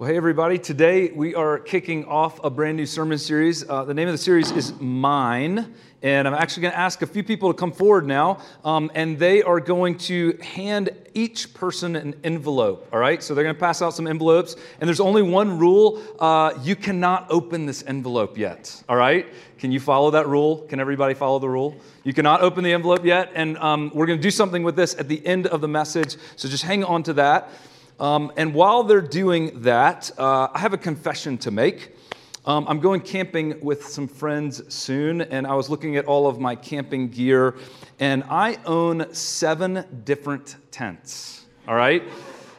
Well, hey, everybody. Today we are kicking off a brand new sermon series. Uh, the name of the series is Mine. And I'm actually going to ask a few people to come forward now. Um, and they are going to hand each person an envelope. All right? So they're going to pass out some envelopes. And there's only one rule uh, you cannot open this envelope yet. All right? Can you follow that rule? Can everybody follow the rule? You cannot open the envelope yet. And um, we're going to do something with this at the end of the message. So just hang on to that. Um, and while they're doing that, uh, I have a confession to make. Um, I'm going camping with some friends soon, and I was looking at all of my camping gear, and I own seven different tents. All right?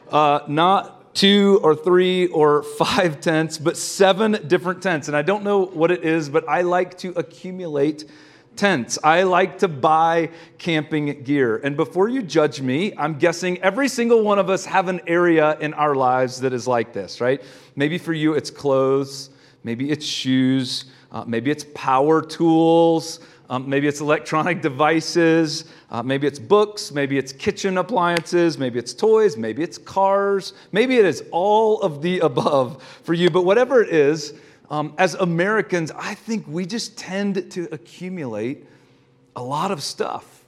Uh, not two or three or five tents, but seven different tents. And I don't know what it is, but I like to accumulate tents. I like to buy camping gear. And before you judge me, I'm guessing every single one of us have an area in our lives that is like this, right? Maybe for you it's clothes, maybe it's shoes, uh, maybe it's power tools, um, maybe it's electronic devices, uh, maybe it's books, maybe it's kitchen appliances, maybe it's toys, maybe it's cars, maybe it is all of the above for you. But whatever it is, um, as Americans, I think we just tend to accumulate a lot of stuff.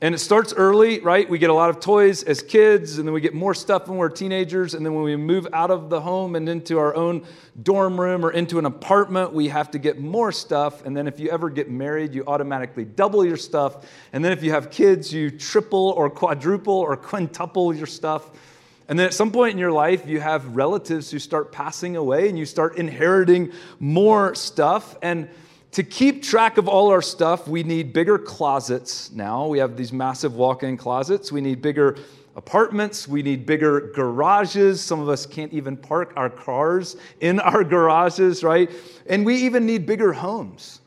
And it starts early, right? We get a lot of toys as kids, and then we get more stuff when we're teenagers. And then when we move out of the home and into our own dorm room or into an apartment, we have to get more stuff. And then if you ever get married, you automatically double your stuff. And then if you have kids, you triple or quadruple or quintuple your stuff. And then at some point in your life, you have relatives who start passing away and you start inheriting more stuff. And to keep track of all our stuff, we need bigger closets now. We have these massive walk in closets. We need bigger apartments. We need bigger garages. Some of us can't even park our cars in our garages, right? And we even need bigger homes.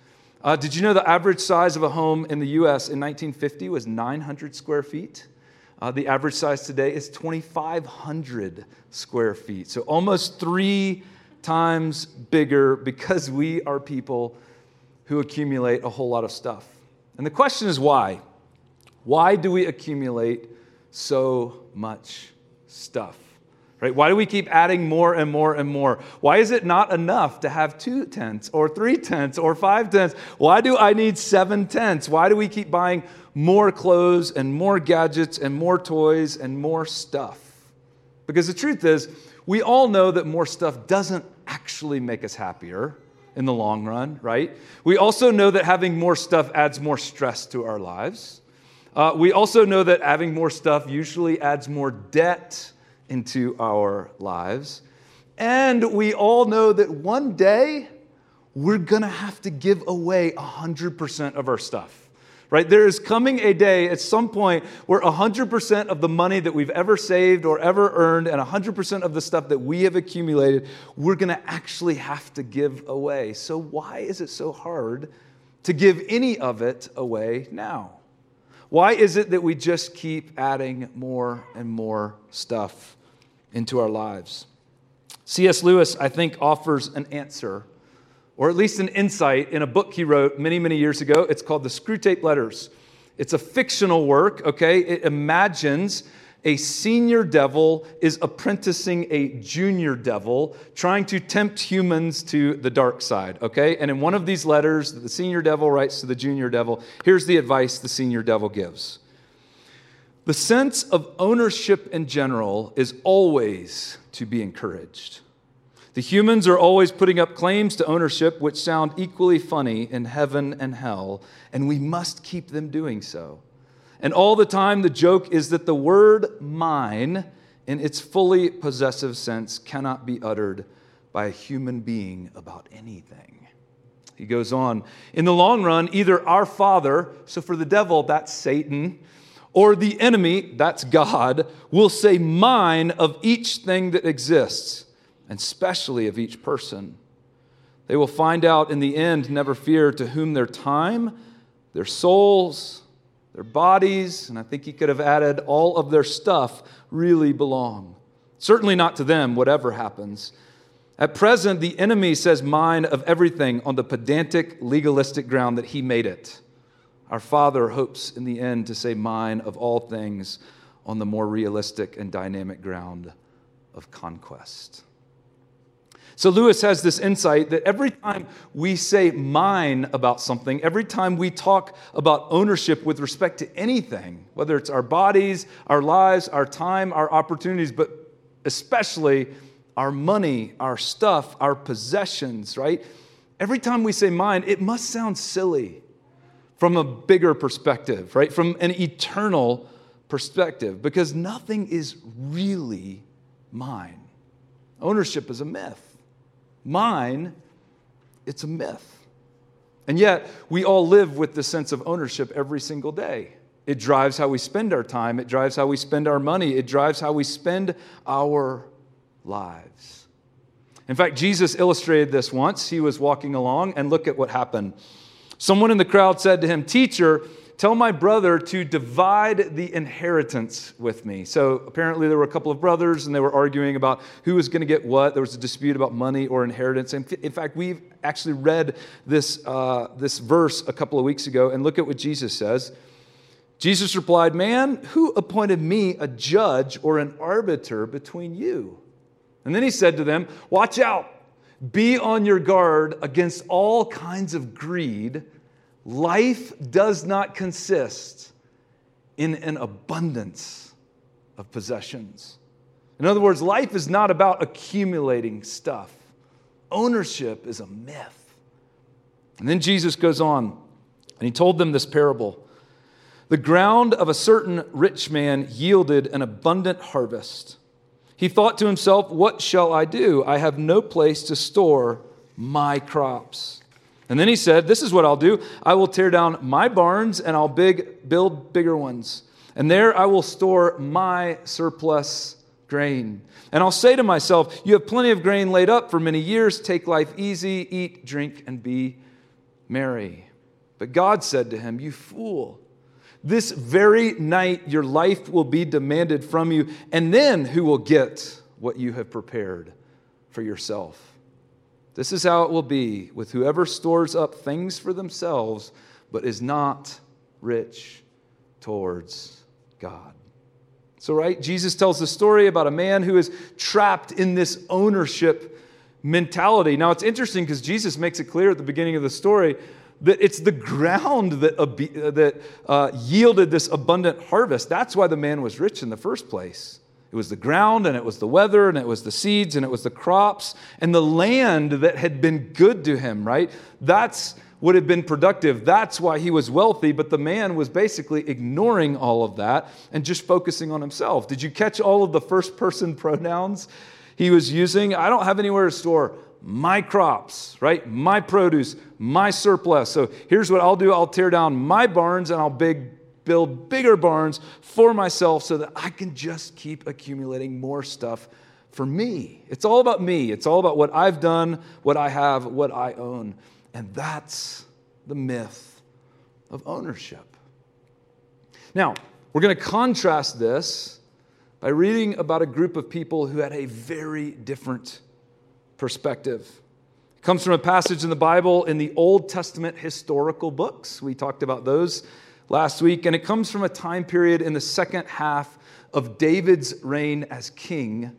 Uh, did you know the average size of a home in the US in 1950 was 900 square feet? Uh, the average size today is 2,500 square feet. So almost three times bigger because we are people who accumulate a whole lot of stuff. And the question is why? Why do we accumulate so much stuff? Right? Why do we keep adding more and more and more? Why is it not enough to have two tents or three tents or five tents? Why do I need seven tents? Why do we keep buying more clothes and more gadgets and more toys and more stuff. Because the truth is, we all know that more stuff doesn't actually make us happier in the long run, right? We also know that having more stuff adds more stress to our lives. Uh, we also know that having more stuff usually adds more debt into our lives. And we all know that one day we're gonna have to give away 100% of our stuff right? There is coming a day at some point where 100% of the money that we've ever saved or ever earned and 100% of the stuff that we have accumulated, we're going to actually have to give away. So, why is it so hard to give any of it away now? Why is it that we just keep adding more and more stuff into our lives? C.S. Lewis, I think, offers an answer or at least an insight in a book he wrote many, many years ago. It's called The Screwtape Letters. It's a fictional work, okay? It imagines a senior devil is apprenticing a junior devil, trying to tempt humans to the dark side, okay? And in one of these letters the senior devil writes to the junior devil, here's the advice the senior devil gives The sense of ownership in general is always to be encouraged. The humans are always putting up claims to ownership which sound equally funny in heaven and hell, and we must keep them doing so. And all the time, the joke is that the word mine, in its fully possessive sense, cannot be uttered by a human being about anything. He goes on, in the long run, either our Father, so for the devil, that's Satan, or the enemy, that's God, will say mine of each thing that exists and specially of each person. They will find out in the end, never fear, to whom their time, their souls, their bodies, and I think he could have added all of their stuff really belong. Certainly not to them, whatever happens. At present, the enemy says mine of everything on the pedantic, legalistic ground that he made it. Our Father hopes in the end to say mine of all things on the more realistic and dynamic ground of conquest. So Lewis has this insight that every time we say mine about something, every time we talk about ownership with respect to anything, whether it's our bodies, our lives, our time, our opportunities, but especially our money, our stuff, our possessions, right? Every time we say mine, it must sound silly from a bigger perspective, right? From an eternal perspective, because nothing is really mine. Ownership is a myth. Mine, it's a myth. And yet, we all live with the sense of ownership every single day. It drives how we spend our time, it drives how we spend our money, it drives how we spend our lives. In fact, Jesus illustrated this once. He was walking along, and look at what happened. Someone in the crowd said to him, Teacher, Tell my brother to divide the inheritance with me. So apparently, there were a couple of brothers, and they were arguing about who was going to get what. There was a dispute about money or inheritance. And in fact, we've actually read this, uh, this verse a couple of weeks ago, and look at what Jesus says. Jesus replied, Man, who appointed me a judge or an arbiter between you? And then he said to them, Watch out, be on your guard against all kinds of greed Life does not consist in an abundance of possessions. In other words, life is not about accumulating stuff, ownership is a myth. And then Jesus goes on and he told them this parable. The ground of a certain rich man yielded an abundant harvest. He thought to himself, What shall I do? I have no place to store my crops. And then he said, This is what I'll do I will tear down my barns and I'll big, build bigger ones. And there I will store my surplus grain. And I'll say to myself, You have plenty of grain laid up for many years. Take life easy, eat, drink, and be merry. But God said to him, You fool. This very night your life will be demanded from you, and then who will get what you have prepared for yourself? This is how it will be with whoever stores up things for themselves, but is not rich towards God. So, right, Jesus tells the story about a man who is trapped in this ownership mentality. Now, it's interesting because Jesus makes it clear at the beginning of the story that it's the ground that, uh, that uh, yielded this abundant harvest. That's why the man was rich in the first place. It was the ground, and it was the weather, and it was the seeds, and it was the crops, and the land that had been good to him, right? That's what had been productive. That's why he was wealthy, but the man was basically ignoring all of that and just focusing on himself. Did you catch all of the first person pronouns he was using? I don't have anywhere to store my crops, right? My produce, my surplus. So here's what I'll do I'll tear down my barns and I'll big build bigger barns for myself so that I can just keep accumulating more stuff for me. It's all about me. It's all about what I've done, what I have, what I own. And that's the myth of ownership. Now, we're going to contrast this by reading about a group of people who had a very different perspective. It comes from a passage in the Bible in the Old Testament historical books. We talked about those last week, and it comes from a time period in the second half of David's reign as king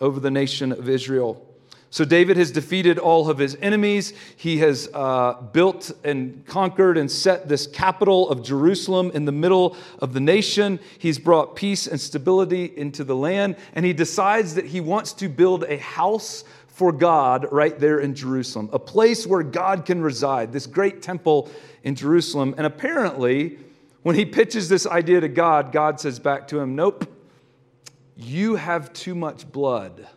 over the nation of Israel. So, David has defeated all of his enemies. He has uh, built and conquered and set this capital of Jerusalem in the middle of the nation. He's brought peace and stability into the land. And he decides that he wants to build a house for God right there in Jerusalem, a place where God can reside, this great temple in Jerusalem. And apparently, when he pitches this idea to God, God says back to him, Nope, you have too much blood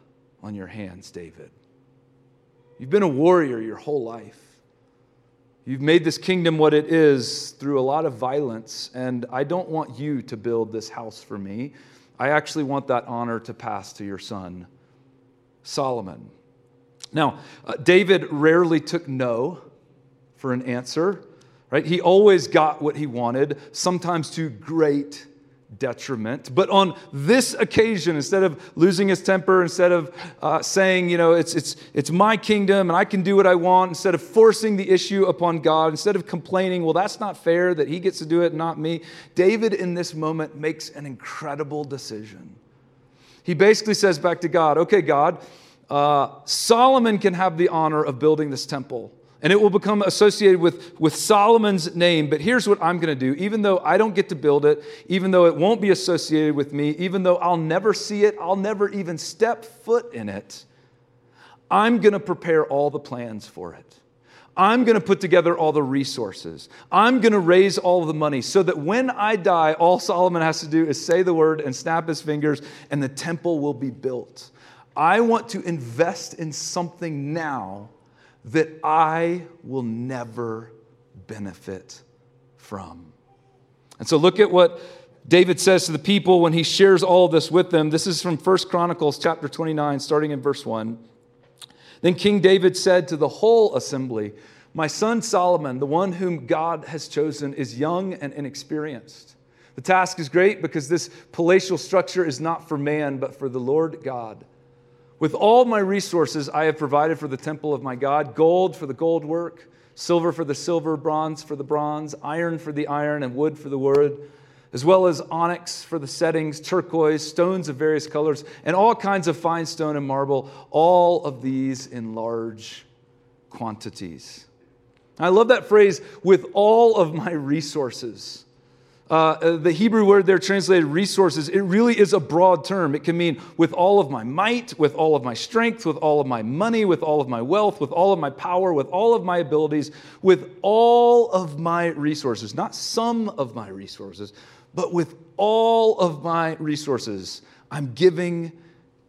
on your hands, David. You've been a warrior your whole life. You've made this kingdom what it is through a lot of violence, and I don't want you to build this house for me. I actually want that honor to pass to your son, Solomon. Now, uh, David rarely took no for an answer. Right? He always got what he wanted, sometimes to great detriment. But on this occasion, instead of losing his temper, instead of uh, saying, you know, it's, it's, it's my kingdom and I can do what I want, instead of forcing the issue upon God, instead of complaining, well, that's not fair that he gets to do it, not me, David in this moment makes an incredible decision. He basically says back to God, okay, God, uh, Solomon can have the honor of building this temple. And it will become associated with, with Solomon's name. But here's what I'm going to do. Even though I don't get to build it, even though it won't be associated with me, even though I'll never see it, I'll never even step foot in it, I'm going to prepare all the plans for it. I'm going to put together all the resources. I'm going to raise all the money so that when I die, all Solomon has to do is say the word and snap his fingers, and the temple will be built. I want to invest in something now that I will never benefit from. And so look at what David says to the people when he shares all this with them. This is from 1 Chronicles chapter 29, starting in verse 1. Then King David said to the whole assembly, My son Solomon, the one whom God has chosen, is young and inexperienced. The task is great because this palatial structure is not for man, but for the Lord God. With all my resources, I have provided for the temple of my God gold for the gold work, silver for the silver, bronze for the bronze, iron for the iron, and wood for the wood as well as onyx for the settings, turquoise, stones of various colors, and all kinds of fine stone and marble, all of these in large quantities. I love that phrase, with all of my resources. Uh, the Hebrew word there translated resources, it really is a broad term. It can mean with all of my might, with all of my strength, with all of my money, with all of my wealth, with all of my power, with all of my abilities, with all of my resources. Not some of my resources, but with all of my resources, I'm giving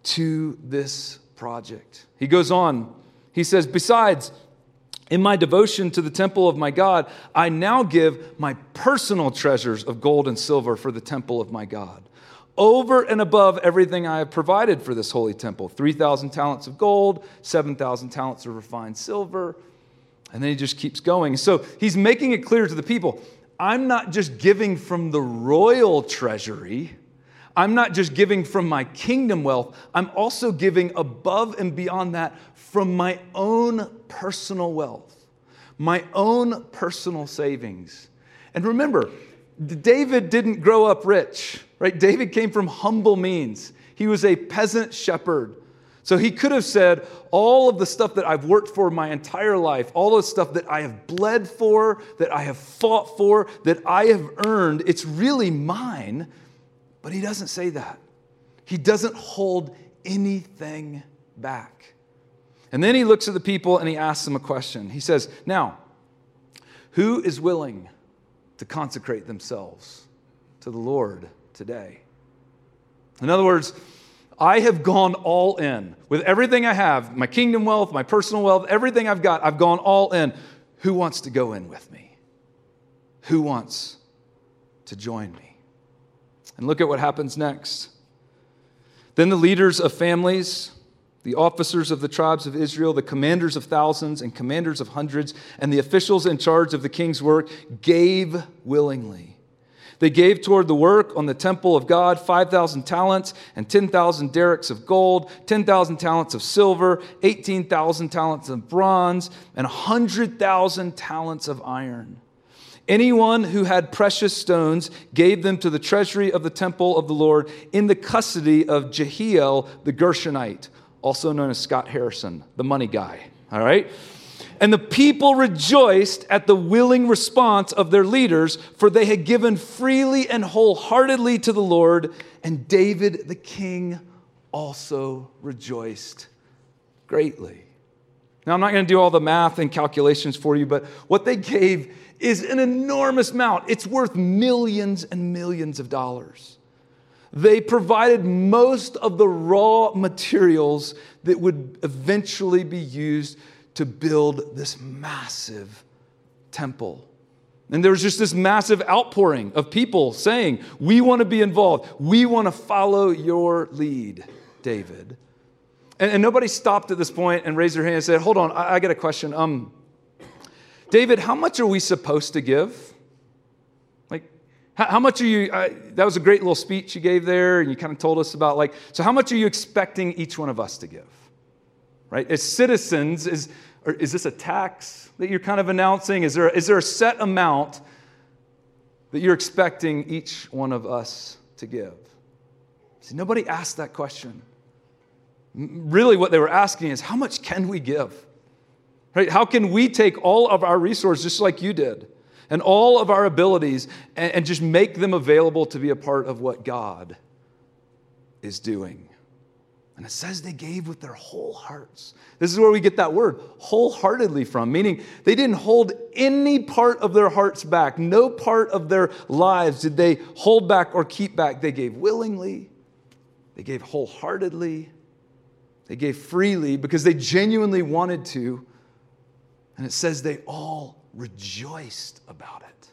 to this project. He goes on, he says, Besides, in my devotion to the temple of my God, I now give my personal treasures of gold and silver for the temple of my God. Over and above everything I have provided for this holy temple 3,000 talents of gold, 7,000 talents of refined silver. And then he just keeps going. So he's making it clear to the people I'm not just giving from the royal treasury. I'm not just giving from my kingdom wealth. I'm also giving above and beyond that from my own personal wealth, my own personal savings. And remember, David didn't grow up rich, right? David came from humble means. He was a peasant shepherd so he could have said, All of the stuff that I've worked for my entire life, all the stuff that I have bled for, that I have fought for, that I have earned, it's really mine. But he doesn't say that. He doesn't hold anything back. And then he looks at the people and he asks them a question. He says, Now, who is willing to consecrate themselves to the Lord today? In other words, I have gone all in with everything I have my kingdom wealth, my personal wealth, everything I've got. I've gone all in. Who wants to go in with me? Who wants to join me? And look at what happens next. Then the leaders of families, the officers of the tribes of Israel, the commanders of thousands and commanders of hundreds, and the officials in charge of the king's work gave willingly they gave toward the work on the temple of God 5,000 talents and 10,000 darics of gold, 10,000 talents of silver, 18,000 talents of bronze, and 100,000 talents of iron. Anyone who had precious stones gave them to the treasury of the temple of the Lord in the custody of Jehiel the Gershonite, also known as Scott Harrison, the money guy. All right? And the people rejoiced at the willing response of their leaders, for they had given freely and wholeheartedly to the Lord. And David the king also rejoiced greatly. Now, I'm not going to do all the math and calculations for you, but what they gave is an enormous amount. It's worth millions and millions of dollars. They provided most of the raw materials that would eventually be used to build this massive temple. And there was just this massive outpouring of people saying, We want to be involved. We want to follow your lead, David. And, and, nobody stopped at this point and raised their hand and said, Hold on, I, I got a question. Um, David, how much are we supposed to give? Like, how, how much are you? Uh, that was a great little speech you gave there, and you kind of told us about, like, so how much are you expecting each one of us to give? Right? As citizens, is or is this a tax that you're kind of announcing? Is there, is there a set amount that you're expecting each one of us to give? See, nobody asked that question. Really, what they were asking is, how much can we give? Right? How can we take all of our resources, just like you did, and all of our abilities, and, and just make them available to be a part of what God is doing? And it says they gave with their whole hearts. This is where we get that word, wholeheartedly, from, meaning they didn't hold any part of their hearts back. No part of their lives did they hold back or keep back. They gave willingly, they gave wholeheartedly, they gave freely because they genuinely wanted to. And it says they all rejoiced about it.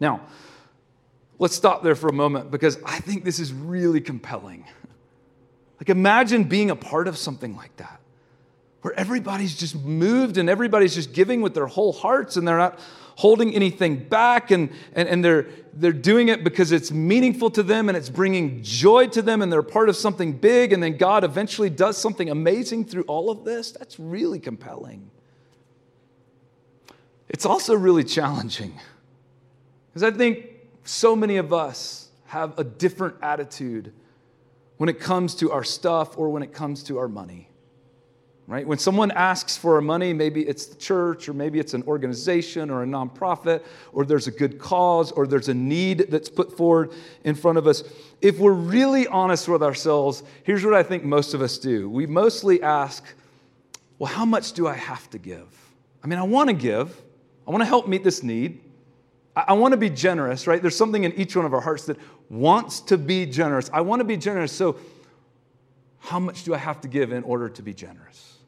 Now, let's stop there for a moment because I think this is really compelling. Like, imagine being a part of something like that, where everybody's just moved and everybody's just giving with their whole hearts and they're not holding anything back and, and, and they're, they're doing it because it's meaningful to them and it's bringing joy to them and they're part of something big and then God eventually does something amazing through all of this. That's really compelling. It's also really challenging because I think so many of us have a different attitude when it comes to our stuff or when it comes to our money. Right? When someone asks for our money, maybe it's the church or maybe it's an organization or a nonprofit or there's a good cause or there's a need that's put forward in front of us. If we're really honest with ourselves, here's what I think most of us do. We mostly ask, well, how much do I have to give? I mean, I want to give. I want to help meet this need. I, want to be generous, right? There's something in each one of our hearts that wants to be generous. I want to be generous, so how much do I have to give in order to be generous?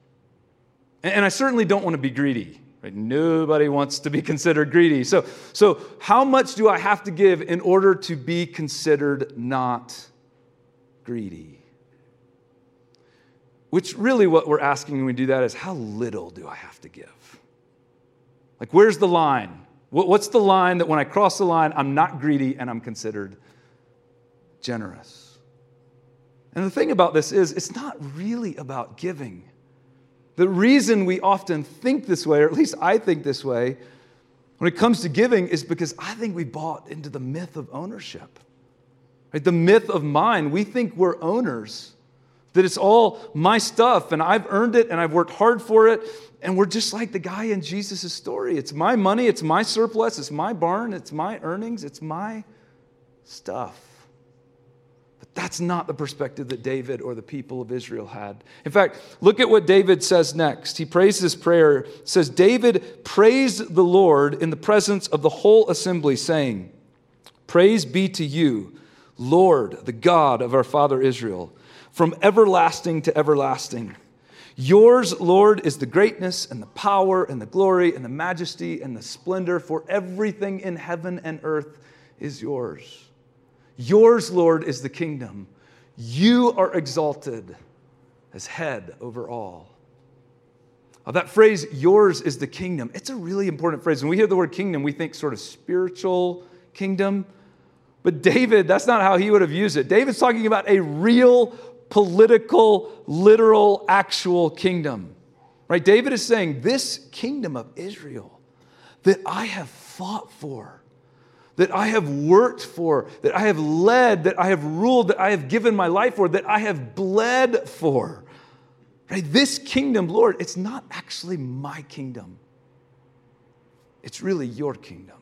And, and I certainly don't want to be greedy. Right? Nobody wants to be considered greedy. So, so, how much do I have to give in order to be considered not greedy? Which really, what we're asking when we do that is how little do I have to give? Like, where's the line? What's the line that when I cross the line, I'm not greedy and I'm considered generous? And the thing about this is, it's not really about giving. The reason we often think this way, or at least I think this way, when it comes to giving, is because I think we bought into the myth of ownership. Right? The myth of mine. We think we're owners, that it's all my stuff and I've earned it and I've worked hard for it and we're just like the guy in Jesus' story. It's my money, it's my surplus, it's my barn, it's my earnings, it's my stuff. But that's not the perspective that David or the people of Israel had. In fact, look at what David says next. He prays this prayer. It says, David praised the Lord in the presence of the whole assembly, saying, Praise be to you, Lord, the God of our father Israel, from everlasting to everlasting. Yours, Lord, is the greatness and the power and the glory and the majesty and the splendor, for everything in heaven and earth is yours. Yours, Lord, is the kingdom. You are exalted as head over all. Now, that phrase, yours is the kingdom, it's a really important phrase. When we hear the word kingdom, we think sort of spiritual kingdom. But David, that's not how he would have used it. David's talking about a real political, literal, actual kingdom. Right? David is saying, This kingdom of Israel that I have fought for, that I have worked for, that I have led, that I have ruled, that I have given my life for, that I have bled for. Right? This kingdom, Lord, it's not actually my kingdom. It's really your kingdom.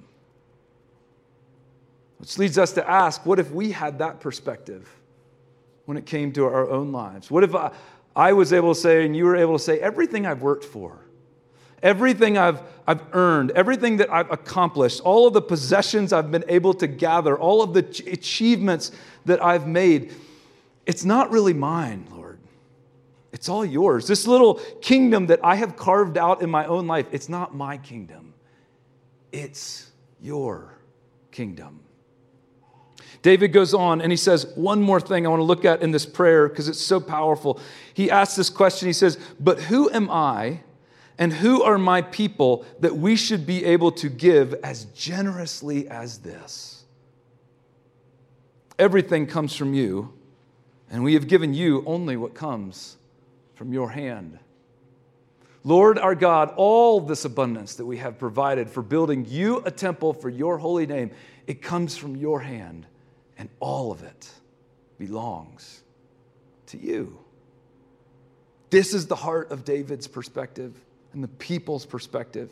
Which leads us to ask what if we had that perspective? When it came to our own lives? What if I, I was able to say, and you were able to say, everything I've worked for, everything I've, I've earned, everything that I've accomplished, all of the possessions I've been able to gather, all of the achievements that I've made, it's not really mine, Lord. It's all yours. This little kingdom that I have carved out in my own life, it's not my kingdom, it's your kingdom. David goes on and he says, One more thing I want to look at in this prayer because it's so powerful. He asks this question He says, But who am I and who are my people that we should be able to give as generously as this? Everything comes from you, and we have given you only what comes from your hand. Lord our God, all this abundance that we have provided for building you a temple for your holy name, it comes from your hand and all of it belongs to you. This is the heart of David's perspective and the people's perspective.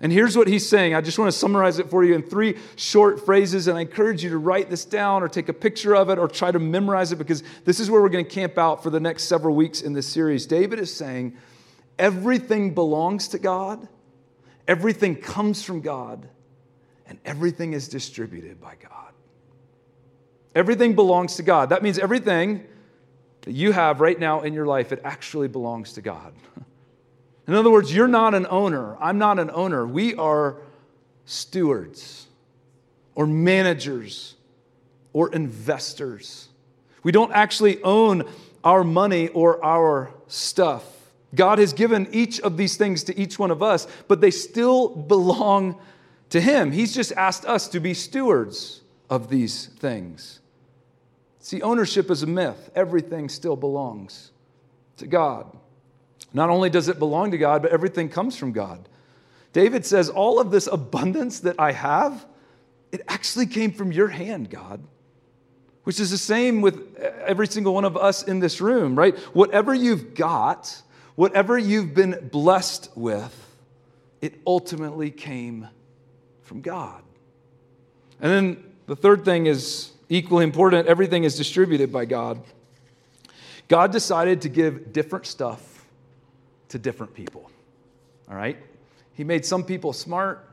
And here's what he's saying. I just want to summarize it for you in three short phrases, and I encourage you to write this down or take a picture of it or try to memorize it because this is where we're going to camp out for the next several weeks in this series. David is saying everything belongs to God, everything comes from God, and everything is distributed by God. Everything belongs to God. That means everything that you have right now in your life, it actually belongs to God. In other words, you're not an owner. I'm not an owner. We are stewards or managers or investors. We don't actually own our money or our stuff. God has given each of these things to each one of us, but they still belong to Him. He's just asked us to be stewards of these things. See, ownership is a myth. Everything still belongs to God. Not only does it belong to God, but everything comes from God. David says, All of this abundance that I have, it actually came from your hand, God. Which is the same with every single one of us in this room, right? Whatever you've got, whatever you've been blessed with, it ultimately came from God. And then the third thing is equally important everything is distributed by God. God decided to give different stuff to different people. All right? He made some people smart.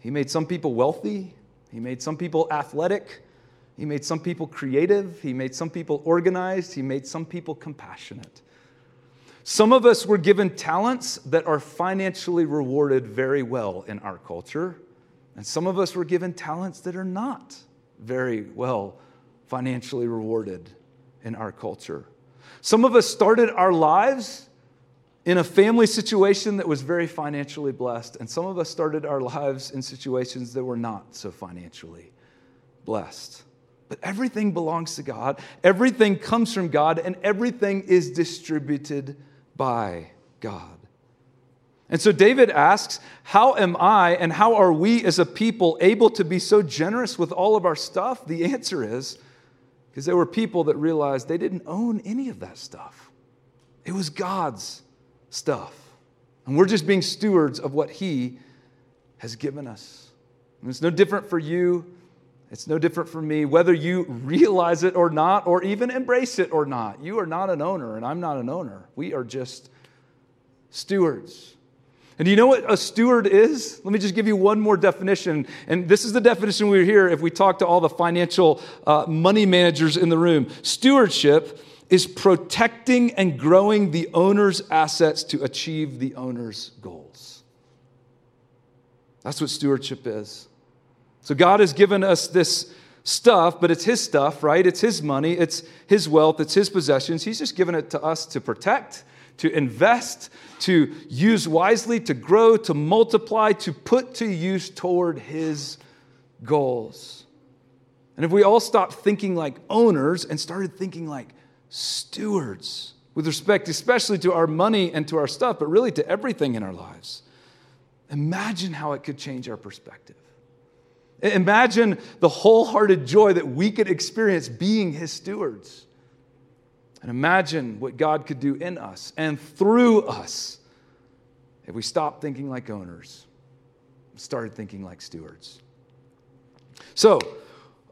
He made some people wealthy. He made some people athletic. He made some people creative. He made some people organized. He made some people compassionate. Some of us were given talents that are financially rewarded very well in our culture, and some of us were given talents that are not very well financially rewarded in our culture. Some of us started our lives in a family situation that was very financially blessed, and some of us started our lives in situations that were not so financially blessed. But everything belongs to God, everything comes from God, and everything is distributed by God. And so David asks, How am I and how are we as a people able to be so generous with all of our stuff? The answer is because there were people that realized they didn't own any of that stuff, it was God's stuff. And we're just being stewards of what He has given us. And it's no different for you. It's no different for me, whether you realize it or not, or even embrace it or not. You are not an owner, and I'm not an owner. We are just stewards. And do you know what a steward is? Let me just give you one more definition. And this is the definition we hear if we talk to all the financial uh, money managers in the room. Stewardship is protecting and growing the owner's assets to achieve the owner's goals. That's what stewardship is. So God has given us this stuff, but it's His stuff, right? It's His money, it's His wealth, it's His possessions. He's just given it to us to protect, to invest, to use wisely, to grow, to multiply, to put to use toward His goals. And if we all stopped thinking like owners and started thinking like stewards with respect, especially to our money and to our stuff, but really to everything in our lives. Imagine how it could change our perspective. Imagine the wholehearted joy that we could experience being His stewards. And imagine what God could do in us and through us if we stopped thinking like owners, started thinking like stewards. So,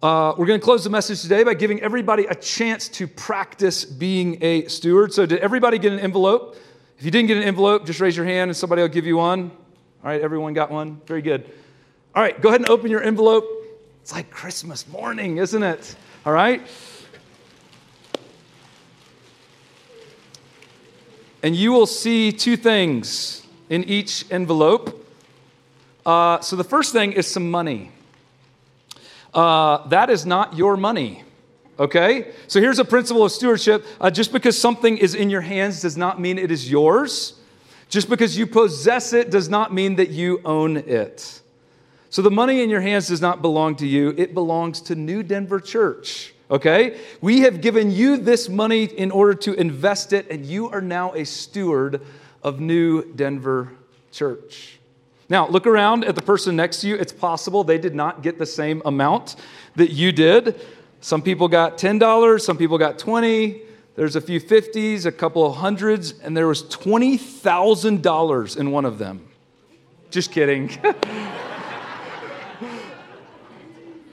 uh, we're going to close the message today by giving everybody a chance to practice being a steward. So, did everybody get an envelope? If you didn't get an envelope, just raise your hand and somebody will give you one. All right, everyone got one? Very good. All right, go ahead and open your envelope. It's like Christmas morning, isn't it? All right? And you will see two things in each envelope. Uh, so, the first thing is some money uh, that is not your money. Okay? So here's a principle of stewardship. Uh, just because something is in your hands does not mean it is yours. Just because you possess it does not mean that you own it. So the money in your hands does not belong to you, it belongs to New Denver Church. Okay? We have given you this money in order to invest it, and you are now a steward of New Denver Church. Now, look around at the person next to you. It's possible they did not get the same amount that you did. Some people got $10, some people got 20. There's a few 50s, a couple of hundreds, and there was $20,000 in one of them. Just kidding.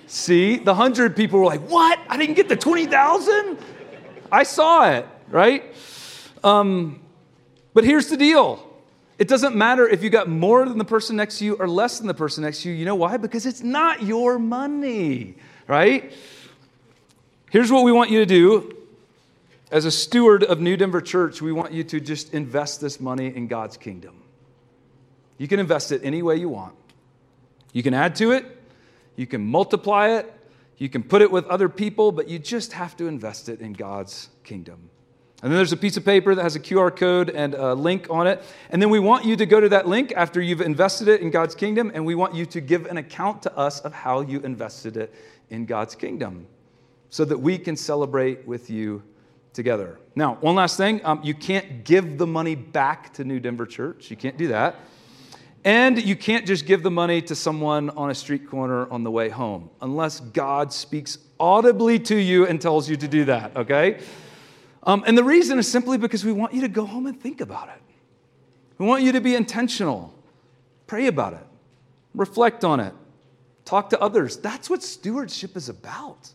See, the 100 people were like, What? I didn't get the 20,000? I saw it, right? Um, but here's the deal it doesn't matter if you got more than the person next to you or less than the person next to you. You know why? Because it's not your money, right? Here's what we want you to do. As a steward of New Denver Church, we want you to just invest this money in God's kingdom. You can invest it any way you want. You can add to it, you can multiply it, you can put it with other people, but you just have to invest it in God's kingdom. And then there's a piece of paper that has a QR code and a link on it. And then we want you to go to that link after you've invested it in God's kingdom, and we want you to give an account to us of how you invested it in God's kingdom so that we can celebrate with you together. Now, one last thing um, you can't give the money back to New Denver Church, you can't do that. And you can't just give the money to someone on a street corner on the way home unless God speaks audibly to you and tells you to do that, okay? Um, and the reason is simply because we want you to go home and think about it. We want you to be intentional, pray about it, reflect on it, talk to others. That's what stewardship is about.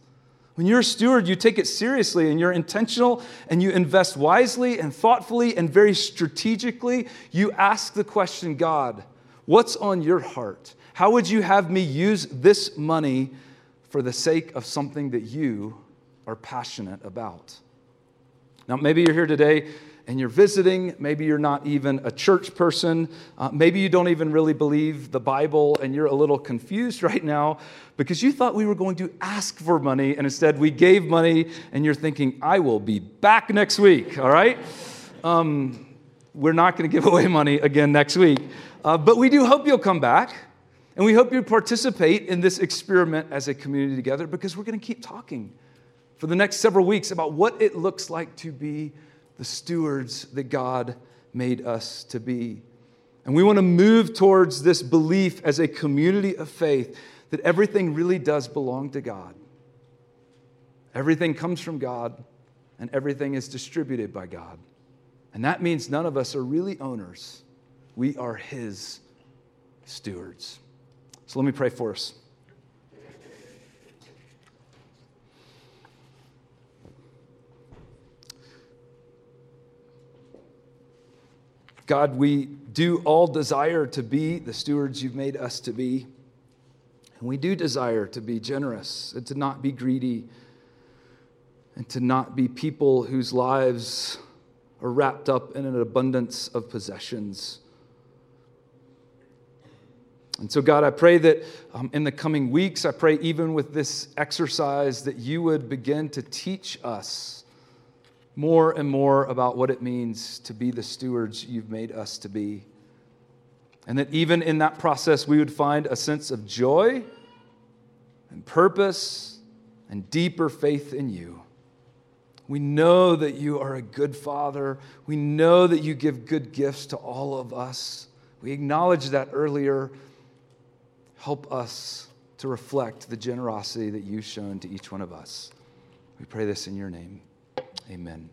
When you're a steward, you take it seriously and you're intentional and you invest wisely and thoughtfully and very strategically. You ask the question God, what's on your heart? How would you have me use this money for the sake of something that you are passionate about? Now, maybe you're here today and you're visiting. Maybe you're not even a church person. Uh, maybe you don't even really believe the Bible and you're a little confused right now because you thought we were going to ask for money and instead we gave money and you're thinking, I will be back next week, all right? Um, we're not going to give away money again next week. Uh, but we do hope you'll come back. And we hope you participate in this experiment as a community together because we're going to keep talking for the next several weeks about what it looks like to be the stewards that God made us to be. And we want to move towards this belief as a community of faith that everything really does belong to God. Everything comes from God, and everything is distributed by God. And that means none of us are really owners. We are His stewards. So let me pray for us. God, we do all desire to be the stewards you've made us to be. And we do desire to be generous and to not be greedy and to not be people whose lives are wrapped up in an abundance of possessions. And so, God, I pray that um, in the coming weeks, I pray even with this exercise, that you would begin to teach us more and more about what it means to be the stewards you've made us to be. And that even in that process, we would find a sense of joy and purpose and deeper faith in you. We know that you are a good father. We know that you give good gifts to all of us. We acknowledged that earlier. Help us to reflect the generosity that you've shown to each one of us. We pray this in your name. Amen.